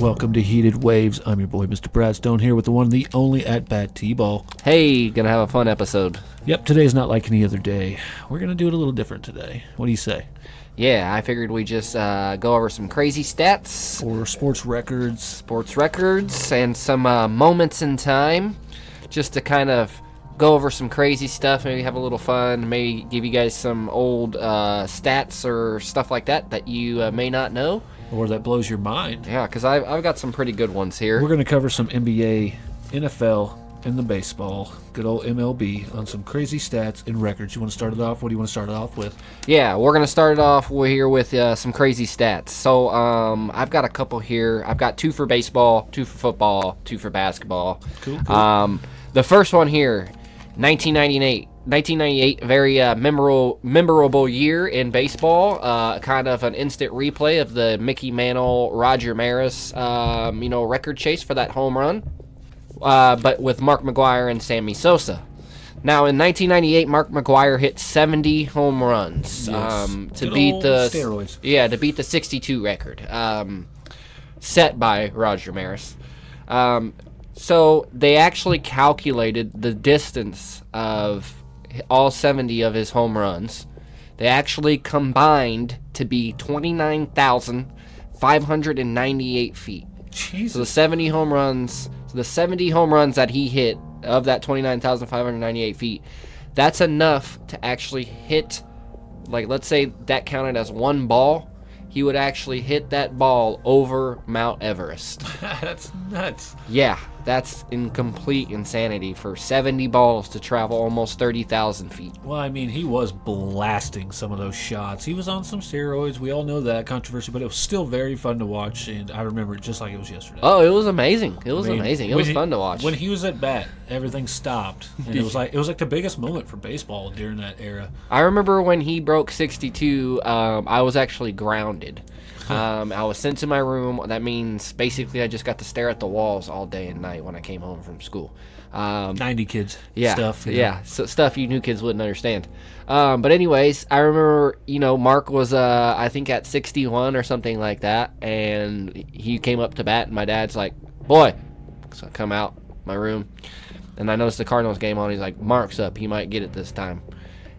Welcome to Heated Waves. I'm your boy, Mr. Brad Stone, here with the one, the only at Bat T-Ball. Hey, gonna have a fun episode. Yep, today's not like any other day. We're gonna do it a little different today. What do you say? Yeah, I figured we just uh, go over some crazy stats, Or sports records. sports records, and some uh, moments in time, just to kind of go over some crazy stuff. Maybe have a little fun. Maybe give you guys some old uh, stats or stuff like that that you uh, may not know. Or that blows your mind. Yeah, because I've, I've got some pretty good ones here. We're gonna cover some NBA, NFL, and the baseball. Good old MLB on some crazy stats and records. You want to start it off? What do you want to start it off with? Yeah, we're gonna start it off wi- here with uh, some crazy stats. So um, I've got a couple here. I've got two for baseball, two for football, two for basketball. Cool, cool. Um, the first one here, 1998. 1998, very uh, memorable memorable year in baseball. Uh, kind of an instant replay of the Mickey Mantle, Roger Maris, um, you know, record chase for that home run, uh, but with Mark McGwire and Sammy Sosa. Now, in 1998, Mark McGwire hit 70 home runs Yes. um, to Good beat the steroids. yeah to beat the 62 record um, set by Roger Maris. Um, so they actually calculated the distance of all 70 of his home runs. They actually combined to be 29,598 feet. Jesus. So the 70 home runs, so the 70 home runs that he hit of that 29,598 feet, that's enough to actually hit, like, let's say that counted as one ball. He would actually hit that ball over Mount Everest. That's nuts. Yeah, that's in complete insanity for 70 balls to travel almost 30,000 feet. Well, I mean, he was blasting some of those shots. He was on some steroids. We all know that controversy, but it was still very fun to watch, and I remember it just like it was yesterday. Oh, it was amazing. It was I mean, amazing. It was he- fun to watch. When he was at bat, everything stopped, and it was like it was like the biggest moment for baseball during that era. I remember when he broke 62, um, I was actually grounded. Um, I was sent to my room. That means basically I just got to stare at the walls all day and night when I came home from school. Um, Ninety kids, yeah, stuff. you know. yeah, so stuff you new kids wouldn't understand. Um, but anyways, I remember, you know, Mark was, uh, I think at 61 or something like that, and he came up to bat, and my dad's like, "Boy," so I come out my room, and I noticed the Cardinals game on. He's like, "Mark's up. He might get it this time."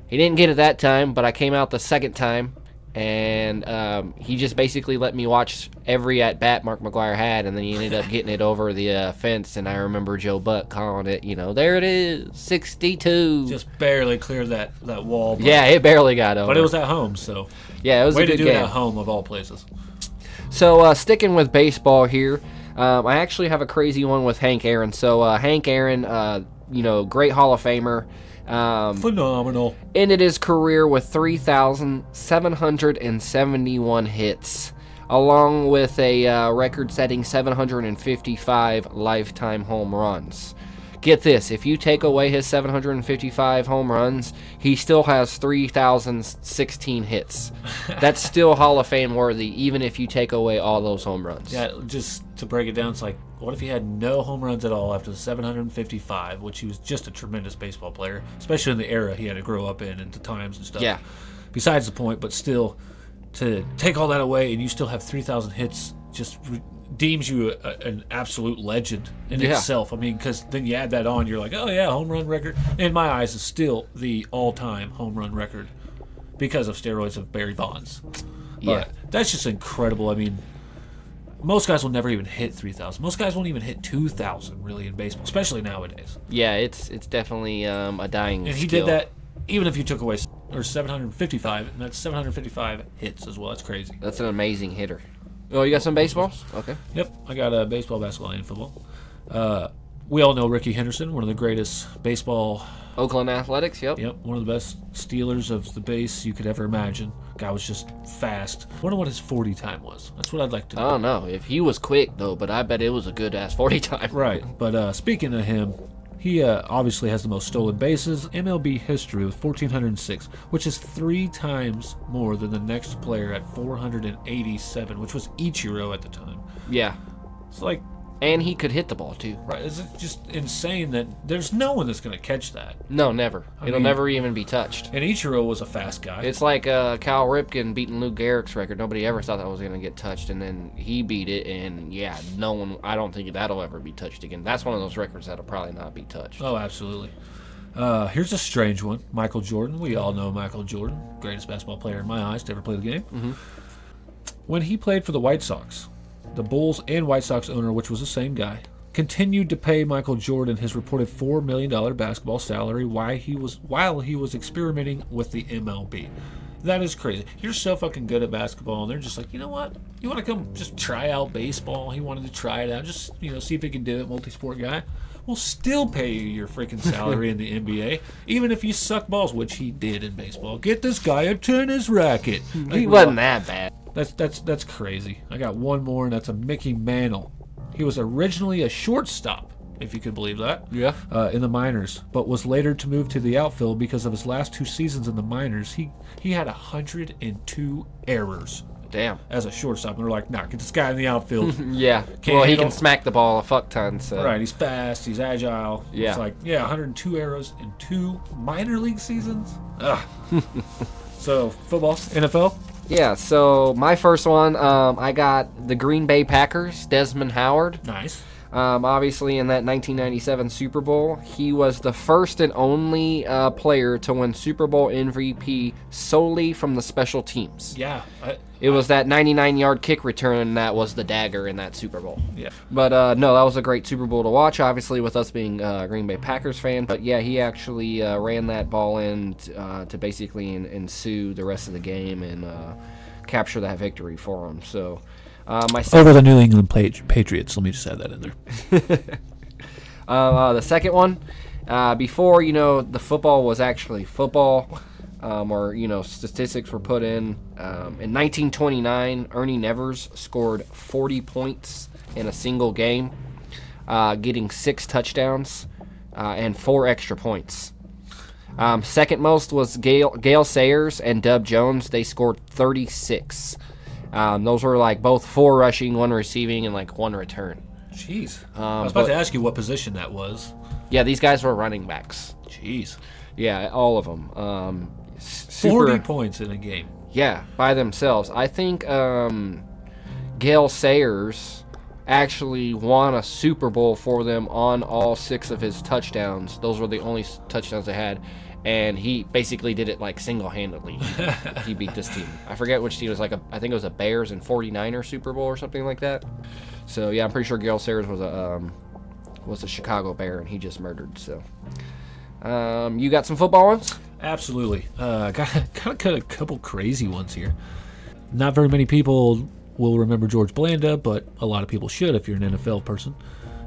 He didn't get it that time, but I came out the second time, and um, he just basically let me watch every at bat Mark McGwire had, and then he ended up getting it over the uh, fence. And I remember Joe Buck calling it, you know, there it is, 62. just barely cleared that that wall. Yeah, it barely got over. but it was at home, so yeah, it was way a to good do game. it at home of all places. So uh, sticking with baseball here, um, I actually have a crazy one with Hank Aaron. So uh, Hank Aaron, uh, you know, great Hall of Famer. Um, Phenomenal. ended his career with 3,771 hits, along with a uh, record setting 755 lifetime home runs. Get this if you take away his 755 home runs, he still has 3,016 hits. That's still Hall of Fame worthy, even if you take away all those home runs. Yeah, just to break it down, it's like, what if he had no home runs at all after the 755, which he was just a tremendous baseball player, especially in the era he had to grow up in and the times and stuff. Yeah. Besides the point, but still, to take all that away and you still have 3,000 hits just re- deems you a, an absolute legend in Yeah. itself. I mean, because then you add that on, you're like, oh yeah, home run record. In my eyes, is still the all-time home run record because of steroids of Barry Bonds. Yeah. But that's just incredible. I mean, most guys will never even hit 3,000. Most guys won't even hit 2,000 really in baseball, especially nowadays. Yeah, it's it's definitely um, a dying And he skill. did that even if you took away or 755, and that's 755 hits as well. That's crazy. That's an amazing hitter. Oh, you got some baseballs? Okay. Yep, I got uh, baseball, basketball, and football. Uh, we all know Rickey Henderson, one of the greatest baseball. Oakland Athletics. Yep. Yep, one of the best stealers of the base you could ever imagine. Guy was just fast. Wonder what his 40 time was. That's what I'd like to know. I don't know if he was quick though, but I bet it was a good ass forty time. Right, but uh, speaking of him, he uh, obviously has the most stolen bases MLB history with 1,406, which is three times more than the next player at 487, which was Ichiro at the time. Yeah. It's like and he could hit the ball too. Right? Is it just insane that there's no one that's going to catch that. No, never. It'll mean- never even be touched. And Ichiro was a fast guy. It's like uh, Cal Ripken beating Lou Gehrig's record. Nobody ever thought that was going to get touched, and then he beat it. And yeah, no one. I don't think that'll ever be touched again. That's one of those records that'll probably not be touched. Oh, absolutely. Uh, here's a strange one. Michael Jordan. We all know Michael Jordan, greatest basketball player in my eyes to ever play the game. Mm-hmm. When he played for the White Sox, the Bulls and White Sox owner, which was the same guy, continued to pay Michael Jordan his reported four million dollar basketball salary while he was while he was experimenting with the MLB. That is crazy. You're so fucking good at basketball, and they're just like, you know what? You want to come just try out baseball? He wanted to try it out, just you know, see if he can do it. Multi-sport guy. We'll still pay you your freaking salary in the NBA, even if you suck balls, which he did in baseball. Get this guy a tennis racket. he wasn't that bad. That's that's that's crazy. I got one more, and that's a Mickey Mantle. He was originally a shortstop, if you could believe that. Yeah. Uh, in the minors, but was later to move to the outfield because of his last two seasons in the minors. He he had 102 errors Damn. as a shortstop. And they're like, nah, get this guy in the outfield. Yeah. Can't well, he handle- can smack the ball a fuck ton. So. right, he's fast, he's agile. Yeah. It's like, yeah, 102 arrows in two minor league seasons. Ugh. so, football, NFL. Yeah. So my first one, um, I got the Green Bay Packers. Desmond Howard. Nice. Um, obviously, in that 1997 Super Bowl, he was the first and only uh, player to win Super Bowl MVP solely from the special teams. Yeah. I, It was that 99 yard kick return that was the dagger in that Super Bowl. yeah. But uh, no, that was a great Super Bowl to watch. Obviously, with us being uh, Green Bay Packers fan, but yeah, he actually uh, ran that ball in t- uh, to basically en- ensue the rest of the game and uh, capture that victory for him. So, uh, my second, Over the New England Patri- Patriots. Let me just add that in there. uh, uh, the second one, uh, before you know the football was actually football. Um, or you know statistics were put in um, in 1929 ernie nevers scored 40 points in a single game uh, getting six touchdowns uh, and four extra points. Um, second most was Gale, Gale Sayers and Dub Jones. They scored 36. Um, those were like both four rushing, one receiving, and like one return. Jeez. I Um, was about but- to ask you what position that was. Yeah, these guys were running backs. Jeez. Yeah, all of them. Um, super, 40 points in a game. Yeah, by themselves. I think um, Gale Sayers actually won a Super Bowl for them on all six of his touchdowns. Those were the only touchdowns they had. And he basically did it like single handedly. he beat this team. I forget which team it was like a I think it was a Bears and 49er Super Bowl or something like that. So yeah, I'm pretty sure Gale Sayers was a um, was a Chicago Bear and he just murdered. So um, you got some football ones? Absolutely. Uh, got, got, got a couple crazy ones here. Not very many people will remember George Blanda, but a lot of people should if you're an NFL person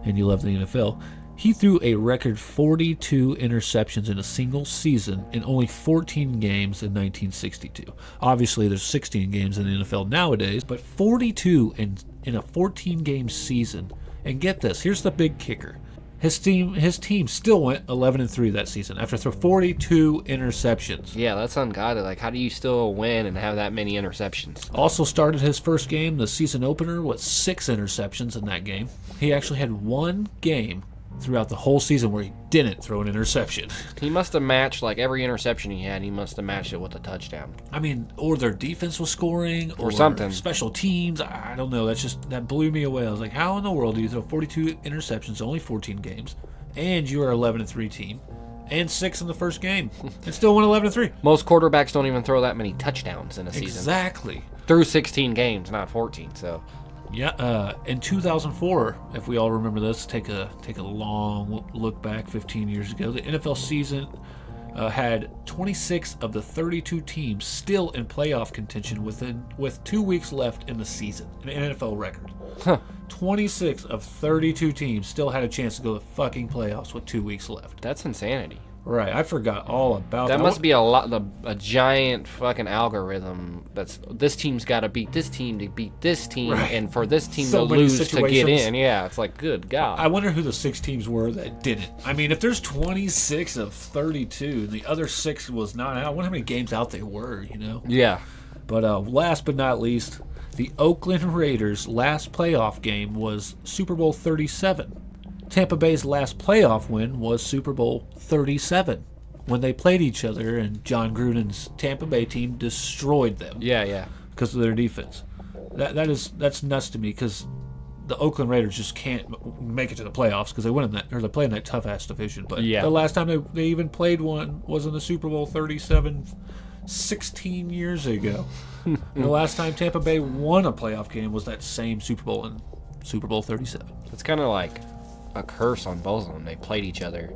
and you love the NFL. He threw a record 42 interceptions in a single season in only 14 games in 1962. Obviously, there's 16 games in the NFL nowadays, but 42 in in a 14 game season. And get this, here's the big kicker. His team his team still went 11 and 3 that season after throwing 42 interceptions. Yeah, that's ungodly. Like, how do you still win and have that many interceptions? Also started his first game, the season opener, with six interceptions in that game. He actually had one game throughout the whole season where he didn't throw an interception. He must have matched like every interception he had. He must have matched it with a touchdown. I mean, or their defense was scoring, or, something. Special teams, I don't know. That's just that blew me away. I was like, how in the world do you throw 42 interceptions, only 14 games, and you are 11 and 3 team, and six in the first game, and still won 11 and 3? Most quarterbacks don't even throw that many touchdowns in a season. Exactly. Through 16 games, not 14. So Yeah, uh, in 2004, if we all remember this, take a take a long look back 15 years ago. The NFL season uh, had 26 of the 32 teams still in playoff contention within with two weeks left in the season, an NFL record. 26 of 32 teams still had a chance to go to fucking playoffs with two weeks left. that's insanity. Right, I forgot all about that. That must be a lot, the, a giant fucking algorithm. That's this team's got to beat this team to beat this team, Right. and for this team So to lose to get in. Yeah, it's like good God. I wonder who the six teams were that didn't. I mean, if there's 26 of 32, and the other six was not out, I wonder how many games out they were, you know? yeah, But uh, last but not least, The Oakland Raiders' last playoff game was Super Bowl 37. Tampa Bay's last playoff win was Super Bowl 37 when they played each other and Jon Gruden's Tampa Bay team destroyed them Yeah, yeah. because of their defense. That that is that's nuts to me because the Oakland Raiders just can't make it to the playoffs because they win in that or they play in that tough ass division. But Yeah. the last time they, they even played one was in the Super Bowl 37 16 years ago. The last time Tampa Bay won a playoff game was that same Super Bowl in Super Bowl 37. It's kind of like a curse on both of them. They played each other.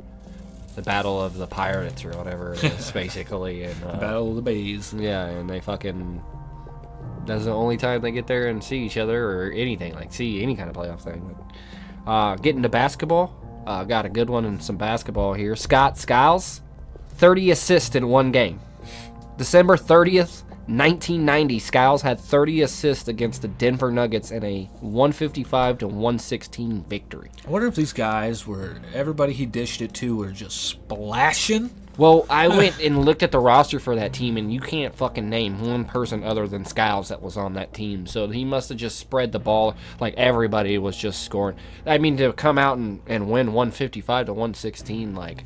The Battle of the Pirates or whatever it is, basically. And, uh, Battle of the Bays. Yeah, and they fucking. That's the only time they get there and see each other or anything, like see any kind of playoff thing. Uh, getting to basketball, uh, got a good one in some basketball here. Scott Skiles, 30 assists in one game. December 30th, 1990, Skiles had 30 assists against the Denver Nuggets in a 155 to 116 victory. I wonder if these guys were everybody he dished it to were just splashing. Well, I went and looked at the roster for that team, and you can't fucking name one person other than Skiles that was on that team. So he must have just spread the ball like everybody was just scoring. I mean, to come out and, and win 155 to 116, like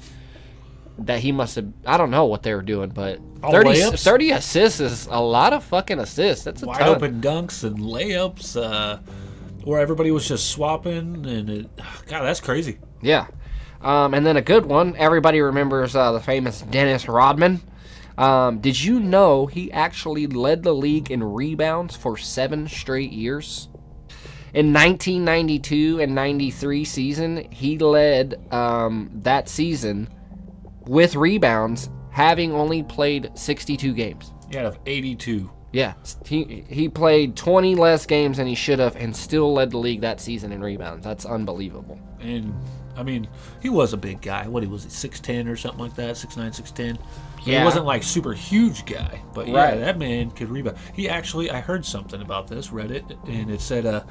that, he must have. I don't know what they were doing, but All 30, 30 assists is a lot of fucking assists. That's a wide ton. open dunks and layups, uh, where everybody was just swapping, and it, God, that's crazy. Yeah. Um, and then a good one. Everybody remembers uh, the famous Dennis Rodman. Um, did you know he actually led the league in rebounds for seven straight years? In 1992 and 93 season, he led um, that season with rebounds, having only played 62 games. Yeah, of 82. Yeah, he he played 20 less games than he should have, and still led the league that season in rebounds. That's unbelievable. And I mean, he was a big guy. What he was, six ten or something like that, six nine, six ten. Yeah. He wasn't like super huge guy, but yeah, Right. that man could rebound. He actually, I heard something about this, read it, and it said uh,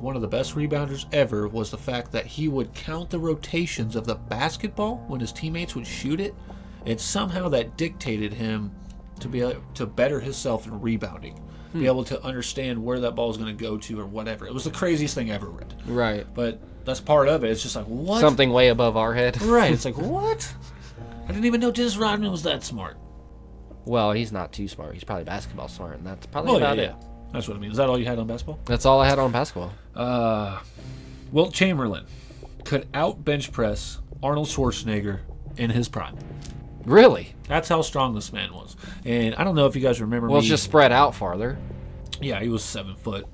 one of the best rebounders ever was the fact that he would count the rotations of the basketball when his teammates would shoot it, and somehow that dictated him to be able to better himself in rebounding, be hmm. able to understand where that ball is going to go to or whatever. It was the craziest thing I ever read Right. but that's part of it. It's just like what? Something way above our head. Right. It's like what? I didn't even know Dennis Rodman was that smart. Well, he's not too smart. He's probably basketball smart, and that's probably Oh yeah, about yeah. it. That's what I mean. Is that all you had on basketball? That's all I had on basketball. Uh, Wilt Chamberlain could out bench press Arnold Schwarzenegger in his prime. Really? That's how strong this man was. And I don't know if you guys remember Well, me. it's just spread out farther. yeah, he was seven foot.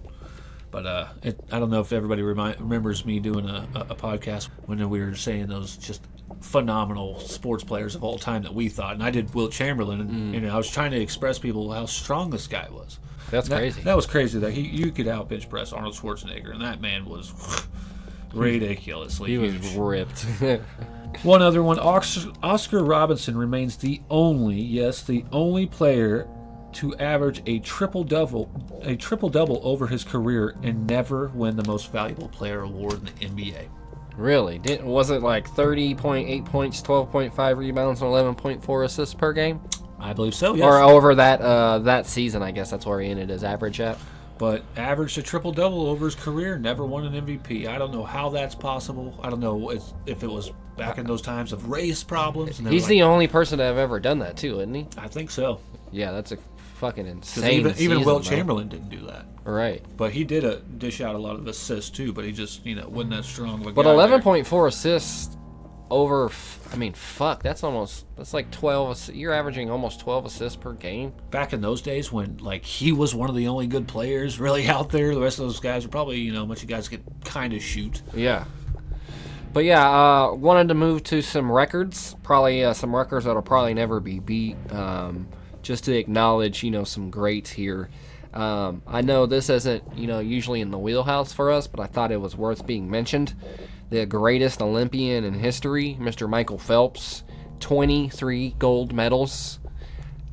But uh, it, I don't know if everybody remi- remembers me doing a, a, a podcast when we were saying those just phenomenal sports players of all time that we thought. And I did Wilt Chamberlain, and mm. you know, I was trying to express people how strong this guy was. That's That, crazy. That was crazy. That he you could out bench press Arnold Schwarzenegger, and that man was ridiculously he was ripped. One other one, Oscar Robinson remains the only, yes, the only player to average a triple double, a triple double over his career and never win the most valuable player award in the NBA. Really? Didn't was it like thirty point eight points, twelve point five rebounds, and eleven point four assists per game? I believe so, yes. Or over that uh, that season, I guess that's where he ended his average at. but averaged a triple double over his career, never won an MVP. I don't know how that's possible. I don't know if, if it was back in those times of race problems. He's like- the only person to have ever done that too, isn't he? I think so. Yeah, that's a fucking insane. even even though. Chamberlain didn't do that. Right. But he did a dish out a lot of assists too. But he just you know wasn't that strong. But guy eleven there. point four assists over. I mean, fuck. That's almost. That's like twelve. You're averaging almost twelve assists per game. back in those days when like he was one of the only good players really out there. The rest of those guys were probably you know a bunch of guys could kind of shoot. Yeah. But yeah, uh, wanted to move to some records. Probably uh, some records that'll probably never be beat. Um, just to acknowledge, you know, some greats here. Um, I know this isn't, you know, usually in the wheelhouse for us, but I thought it was worth being mentioned. The greatest Olympian in history, Mr. Michael Phelps, 23 gold medals,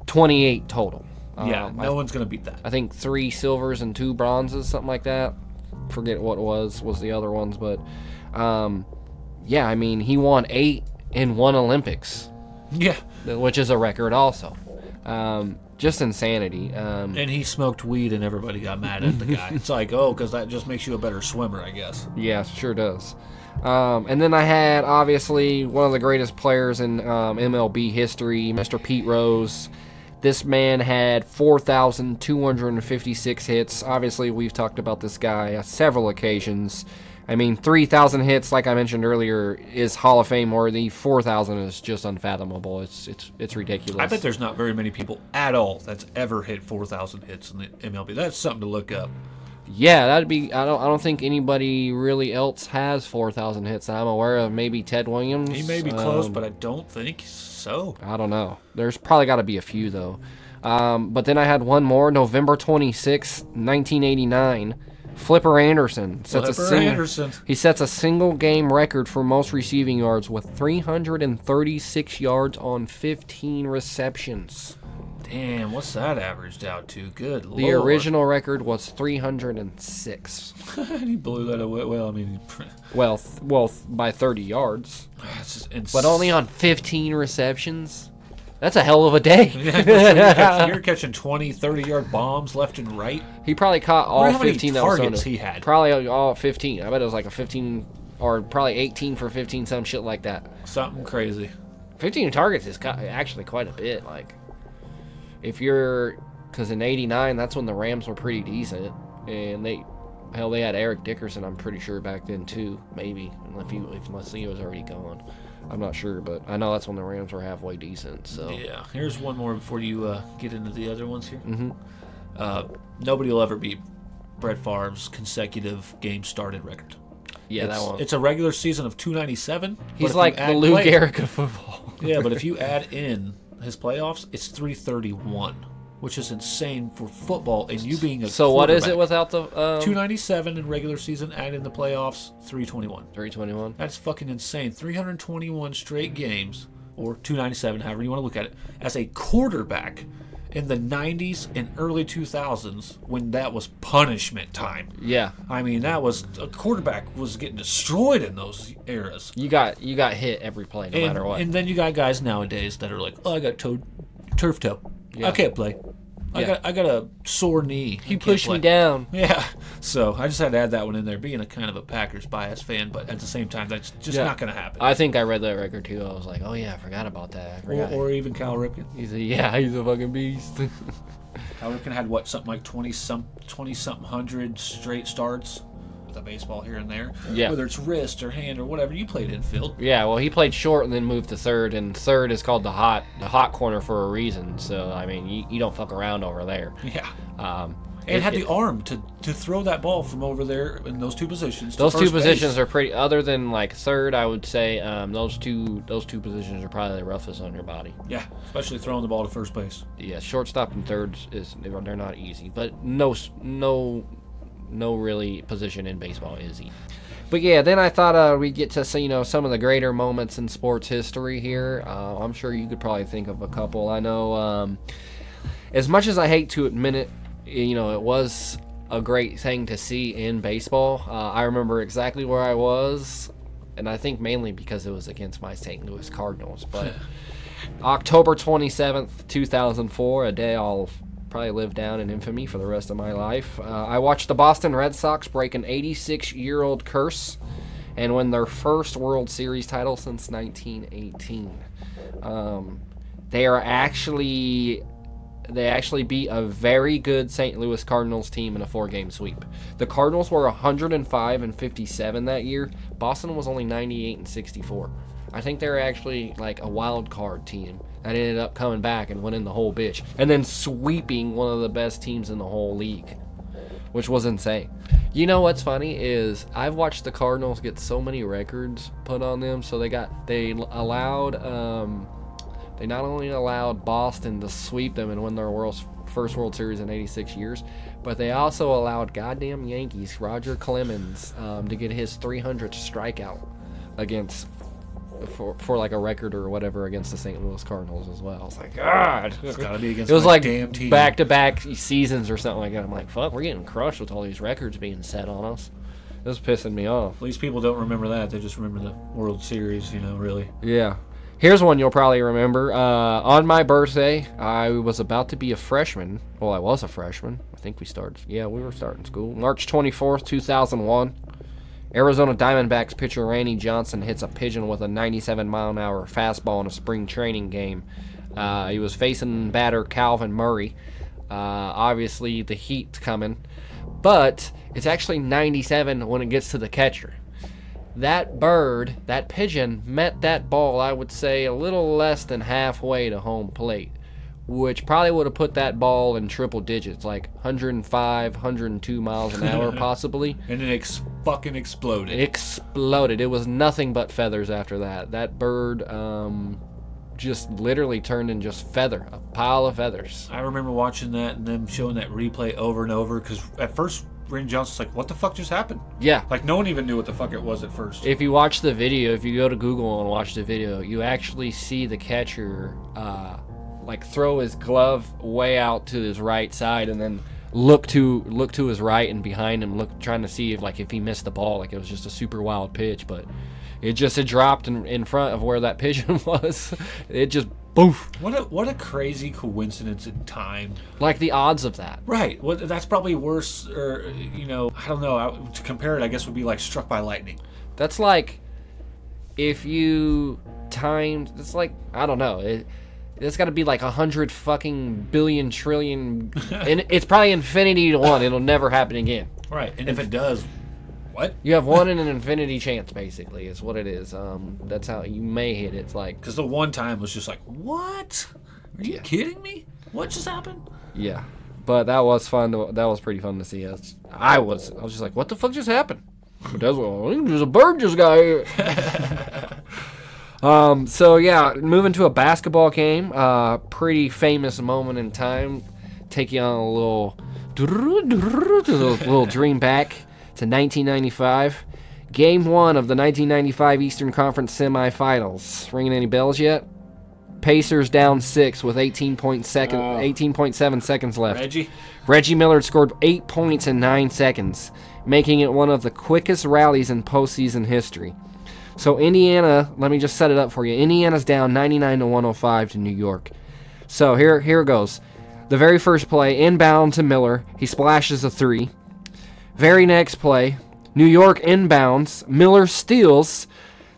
28 total. Yeah, Um, no one's gonna beat that. I think three silvers and two bronzes, something like that. Forget what was was the other ones, but um, yeah, I mean he won eight in one Olympics, Yeah, which is a record also. Um, just insanity. Um, And he smoked weed, and everybody got mad at the guy. it's like, oh, because that just makes you a better swimmer, I guess. Yeah, sure does. Um, and then I had obviously one of the greatest players in um, MLB history, Mr. Pete Rose. This man had 4,256 hits. Obviously, we've talked about this guy on several occasions. I mean, 3,000 hits, like I mentioned earlier, is Hall of Fame worthy. 4,000 is just unfathomable. It's it's it's ridiculous. I bet there's not very many people at all that's ever hit 4,000 hits in the MLB. That's something to look up. Yeah, that'd be. I don't. I don't think anybody really else has four thousand hits that I'm aware of. Maybe Ted Williams. He may be close, Um, but I don't think so. I don't know. There's probably got to be a few though. Um, but then I had one more, November 26, 1989. Flipper Anderson sets a Flipper single, Anderson. He sets a single game record for most receiving yards with 336 yards on 15 receptions. Damn, what's that averaged out to? Good lord. The original record was 306. he blew that away. Well, I mean, Well, th- well, th- by 30 yards. ins- But only on 15 receptions? That's a hell of a day. You're, catching, you're catching 20, 30 yard bombs left and right. he probably caught all how 15 that was targets on it. he had. Probably all 15. I bet it was like a 15 or probably 18 for 15, some shit like that. Something crazy. 15 targets is actually quite a bit. Like, if you're, because in '89, that's when the Rams were pretty decent, and they, hell, they had Eric Dickerson. I'm pretty sure back then too, maybe, unless he, if, unless he was already gone. I'm not sure, but I know that's when the Rams were halfway decent. So Yeah. Here's one more before you uh, get into the other ones here. Mhm. Uh, nobody will ever beat Brett Favre's consecutive game started record. yeah, it's, that one. It's a regular season of 297. He's like the Lou play- Gehrig of football. Yeah, but if you add in his playoffs, it's 331, which is insane for football. And you being a so what is it without the um, 297 in regular season, add in the playoffs, 321. 321? That's fucking insane. 321 straight games, or 297, however you want to look at it, as a quarterback in the 90s and early 2000s when that was punishment time. Yeah, I mean, that was a quarterback was getting destroyed in those eras. you got you got hit every play, no And, matter what. and then you got guys nowadays that are like, "Oh, I got toe, turf toe. I can't play. I Yeah. got I got a sore knee. he pushed me down. Yeah, so I just had to add that one in there, being a kind of a Packers bias fan, but at the same time, that's just Yeah. not going to happen. I think I read that record too. I was like, oh yeah, I forgot about that. I or, or even Cal Ripken. he's a yeah, he's a fucking beast. Cal Ripken had what something like twenty some twenty something hundred straight starts with a baseball here and there. Yeah. whether it's wrist or hand or whatever. You played infield. yeah, well, he played short and then moved to third, and third is called the hot the hot corner for a reason. So I mean, you, you don't fuck around over there. Yeah, Um, and it- had it- the arm to to throw that ball from over there in those two positions. those two first base. positions are pretty. Other than like third, I would say um, those two those two positions are probably the roughest on your body. Yeah, especially throwing the ball to first base. Yeah, shortstop and third is they're not easy, but no no no really position in baseball is he. But yeah, then I thought uh, we'd get to see, you know some of the greater moments in sports history here. Uh, I'm sure you could probably think of a couple. I know, um, as much as I hate to admit it, you know it was a great thing to see in baseball. Uh, I remember exactly where I was, and I think mainly because it was against my St. Louis Cardinals. But October 27th, 2004, a day I'll probably live down in infamy for the rest of my life. Uh, I watched the Boston Red Sox break an 86 year old curse and win their first World Series title since 1918. Um, they are actually. They actually beat a very good St. Louis Cardinals team in a four-game sweep. The Cardinals were 105 and 57 that year. Boston was only 98 and 64. I think they're actually like a wild card team that ended up coming back and winning the whole bitch, and then sweeping one of the best teams in the whole league, which was insane. You know what's funny is I've watched the Cardinals get so many records put on them. So they got they allowed um, they not only allowed Boston to sweep them and win their world's first World Series in 86 years, but they also allowed goddamn Yankees Roger Clemens um, to get his 300th strikeout against for, for like a record or whatever against the St. Louis Cardinals as well. I was like, God, It's got to be against it was my like damn team. back to back seasons or something like that. I'm like, fuck, we're getting crushed with all these records being set on us. This is pissing me off. At least people don't remember that. They just remember the World Series. You know, really. Yeah. Here's one you'll probably remember. Uh, on my birthday, I was about to be a freshman. Well, I was a freshman. I think we started. Yeah, we were starting school. March 24th, 2001. Arizona Diamondbacks pitcher Randy Johnson hits a pigeon with a 97 mile an hour fastball in a spring training game. Uh, he was facing batter Calvin Murray. Uh, obviously, the heat's coming, but it's actually 97 when it gets to the catcher that bird, that pigeon, met that ball, I would say, a little less than halfway to home plate, which probably would have put that ball in triple digits, like 105, 102 miles an hour, possibly. And it ex- fucking exploded. Exploded. It was nothing but feathers after that. That bird um, just literally turned in just feather, a pile of feathers. I remember watching that and them showing that replay over and over because at first Randy Johnson's like, "What the fuck just happened?" Yeah. Like no one even knew what the fuck it was at first. If you watch the video, if you go to Google and watch the video, you actually see the catcher uh, like throw his glove way out to his right side and then look to look to his right and behind him, look trying to see if like if he missed the ball, like it was just a super wild pitch, but it just had dropped in, in front of where that pigeon was. It just boof. what a what a crazy coincidence in time. Like the odds of that. Right. Well, that's probably worse, or you know, I don't know. I, to compare it, I guess would be like struck by lightning. That's like if you timed. It's like I don't know. It, it's got to be like a hundred fucking billion trillion, and it's probably infinity to one. It'll never happen again. Right. And if it does, what? You have one in an infinity chance, basically, is what it is. Um, that's how you may hit it. It's like, Because the one time was just like, what? Are you kidding me? What just happened? yeah. But that was fun. To, that was pretty fun to see. Us. I was. I was just like, what the fuck just happened? That's what. There's a bird just got here. um. So yeah, moving to a basketball game. Uh, pretty famous moment in time. Take you on a little, little, little dream back to 1995. Game one of the 1995 Eastern Conference semifinals. Ringing any bells yet? Pacers down six with 18.7 second, Oh. 18.7 seconds left. Reggie? Reggie Miller scored eight points in nine seconds, making it one of the quickest rallies in postseason history. So Indiana, let me just set it up for you. Indiana's down 99 to 105 to New York. So here, here it goes. The very first play, inbound to Miller. He splashes a three. Very next play, New York inbounds. Miller steals,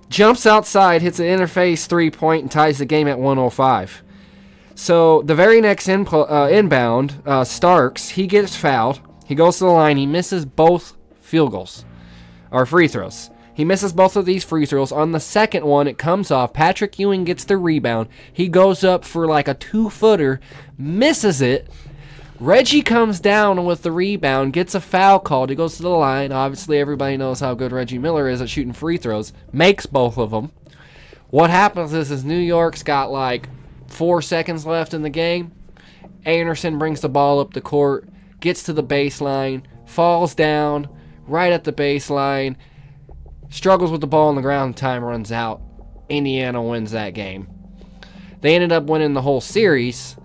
jumps outside, hits an interface three point, and ties the game at 105. So the very next in, uh, inbound, uh, Starks, he gets fouled. He goes to the line. He misses both field goals or free throws. He misses both of these free throws. On the second one, it comes off. Patrick Ewing gets the rebound. He goes up for like a two footer, misses it. Reggie comes down with the rebound, gets a foul called. He goes to the line. Obviously, everybody knows how good Reggie Miller is at shooting free throws. Makes both of them. What happens is, is New York's got like four seconds left in the game. Anderson brings the ball up the court, gets to the baseline, falls down right at the baseline, struggles with the ball on the ground, time runs out. Indiana wins that game. They ended up winning the whole series,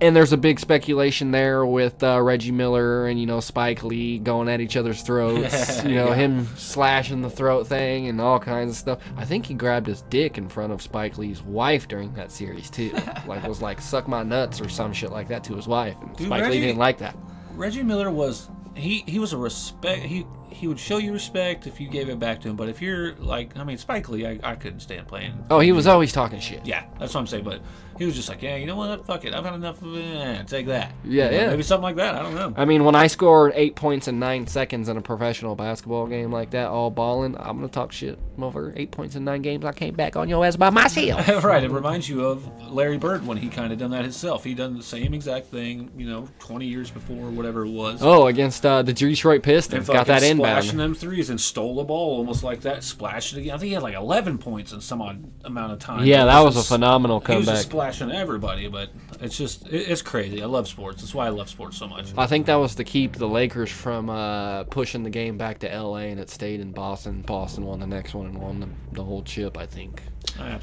and there's a big speculation there with uh, Reggie Miller and you know Spike Lee going at each other's throats. you know Yeah. him slashing the throat thing and all kinds of stuff. I think he grabbed his dick in front of Spike Lee's wife during that series too. like was like suck my nuts or some shit like that to his wife. And Dude, Spike Lee didn't like that. Reggie Miller was he he was a respect he he would show you respect if you gave it back to him. But if you're like I mean Spike Lee, I, I couldn't stand playing. Oh, he was always talking shit. Yeah, that's what I'm saying. But he was just like, yeah, you know what? Fuck it. I've had enough of it. Take that. Yeah, You know, yeah. Maybe something like that. I don't know. I mean, when I scored eight points in nine seconds in a professional basketball game like that, all balling, I'm gonna talk shit I'm over eight points in nine games. I came back on your ass by myself. right. It reminds you of Larry Bird when he kind of done that himself. He done the same exact thing, you know, 20 years before, whatever it was. Oh, against uh, the Detroit Pistons, got that fucking splashing them threes and stole the ball almost like that, splashed it again. I think he had like 11 points in some odd amount of time. Yeah, that was a phenomenal phenomenal He was just splashing everybody, but it's just it, it's crazy. I love sports. That's why I love sports so much. I think that was to keep the Lakers from uh, pushing the game back to LA, and it stayed in Boston. Boston won the next one and won the, the whole chip. I think.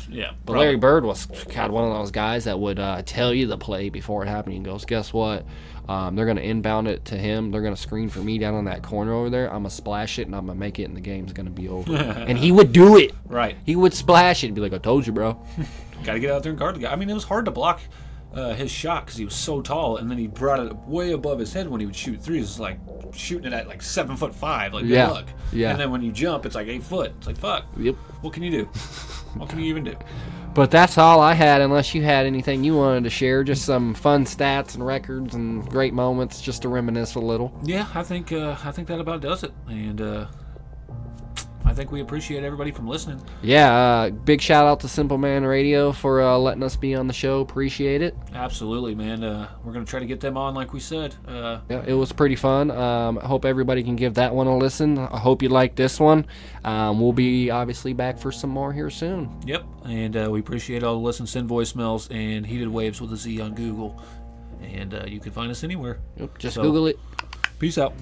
Yeah. But probably. Larry Bird was kind of one of those guys that would uh, tell you the play before it happened. He goes, "Guess what? Um, they're gonna inbound it to him. They're gonna screen for me down on that corner over there. I'm gonna splash it and I'm gonna make it, and the game's gonna be over." and he would do it. Right. He would splash it and be like, "I told you, bro." Got to get out there and guard the guy. I mean, it was hard to block uh, his shot because he was so tall, and then he brought it way above his head when he would shoot threes. It's like shooting it at like seven foot five. Like, Yeah. luck. Yeah. And then when you jump, it's like eight foot. It's like, fuck. Yep. What can you do? what can you even do? But that's all I had, unless you had anything you wanted to share. Just some fun stats and records and great moments, just to reminisce a little. Yeah, I think uh, I think that about does it, and uh, think we appreciate everybody from listening. Yeah, uh, big shout out to Simple Man Radio for uh, letting us be on the show. Appreciate it. Absolutely, man. Uh, we're gonna try to get them on, like we said. Uh, Yeah, it was pretty fun. Um, I hope everybody can give that one a listen. I hope you like this one. Um, we'll be obviously back for some more here soon. yep, and uh, we appreciate all the listens. Send voicemails and heated waves with a Z on Google, and uh, you can find us anywhere. Yep, just So- Google it. Peace out.